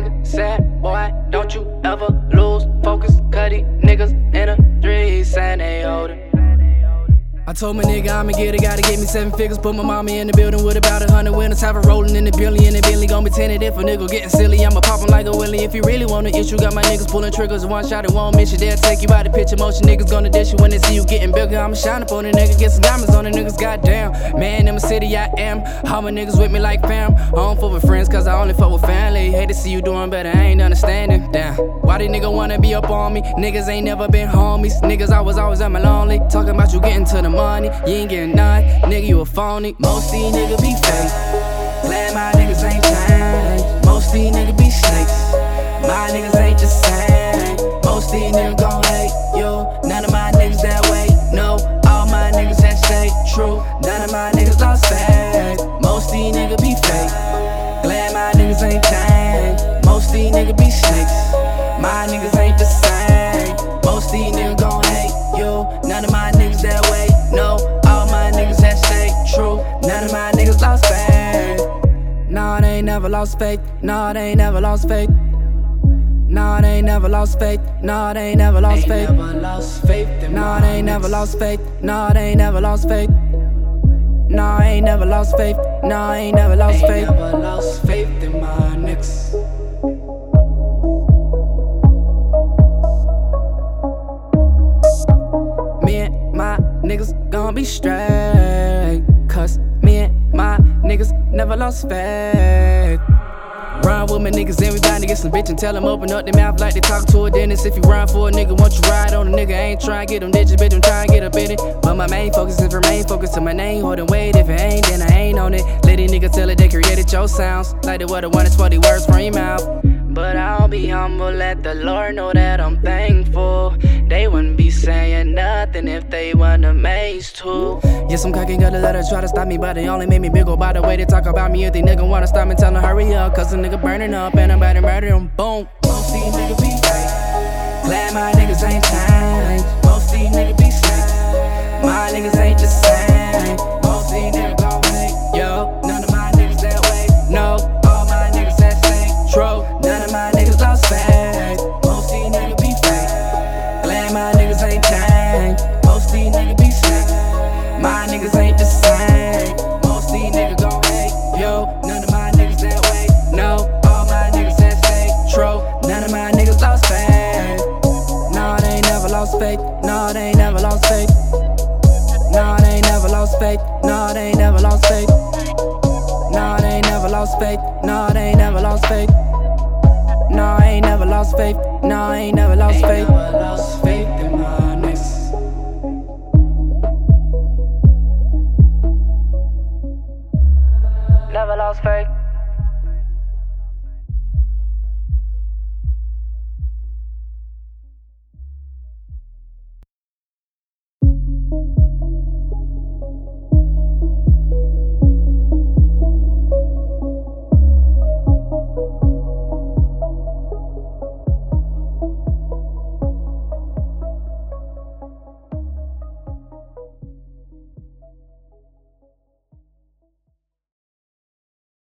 nigga boy, don't you ever lose focus. Cutty niggas in a three, saying they older. I told my nigga I'ma get it, gotta get me seven figures. Put my mommy in the building with about a hundred winners. Have her rolling in the billion and the Bentley. Gon' be tinted if a nigga getting silly. I'ma pop him like a willy. If you really want an issue, got my niggas pulling triggers. One shot, it won't miss you. They'll take you out the picture. Motion niggas gonna dish you when they see you getting bigger. I'ma shine up on the nigga, get some diamonds on the niggas. Goddamn, man, in my city I am. All my niggas with me like fam. I don't fuck with friends, cause I only fuck with family. Hate to see you doing better, I ain't understanding. Damn, why they nigga wanna be up on me? Niggas ain't never been homies. Niggas I was always at my lonely. Talking about you getting to the. You ain't getting none. Nigga, you a phony. Most these niggas be fake. Glad my niggas ain't changed. Most these niggas be snakes. My niggas ain't the same. Most these niggas gon' hate you. None of my niggas that way. No, all my niggas that stay true. None of my niggas lost faith. Most these niggas be fake. Glad my niggas ain't changed. Most these niggas be snakes. My niggas ain't the same. Most these niggas gon' hate you. None of my niggas that way. Lost faith. Nah, they ain't never lost faith. Nah, they ain't never lost faith. Nah, they ain't never lost faith. Never lost faith Nah, they ain't never lost faith. Nah, they ain't never lost faith. Nah, I ain't never lost faith. Nah, I ain't never lost Ain't faith. never lost faith in my niggas. Me and my niggas gon' be straight. Never lost faith. Run with my niggas, everybody get some bitch and tell them open up their mouth like they talk to a dentist. If you run for a nigga, once you ride on a nigga, ain't tryna get them ditches, bitch, I'm tryna get up in it. But my main focus is remain focused to my name, holding weight. If it ain't, then I ain't on it. Let these niggas tell it they created your sounds. Like they would've wanted 20 words from your mouth. But I'll be humble, let the Lord know that I'm thankful. They wouldn't be saying nothing if they weren't amazed too. Yes, I'm cocky, got a letter try to stop me, but they only made me bigger by the way they talk about me. If they nigga wanna stop me, tell them hurry up, cause the nigga burning up and I'm about to murder him. Boom. Most these niggas be fake. Glad my niggas Yo, none of my niggas that way. No, all my niggas that stay true. None of my niggas lost faith. Nah, they ain't never lost faith. Nah, they ain't never lost faith. Nah, they ain't never lost faith. Nah, they ain't never lost faith. Nah, they ain't never lost faith. Nah, they ain't never lost faith. Nah, I ain't never lost faith. Nah, I ain't never lost faith. house fake.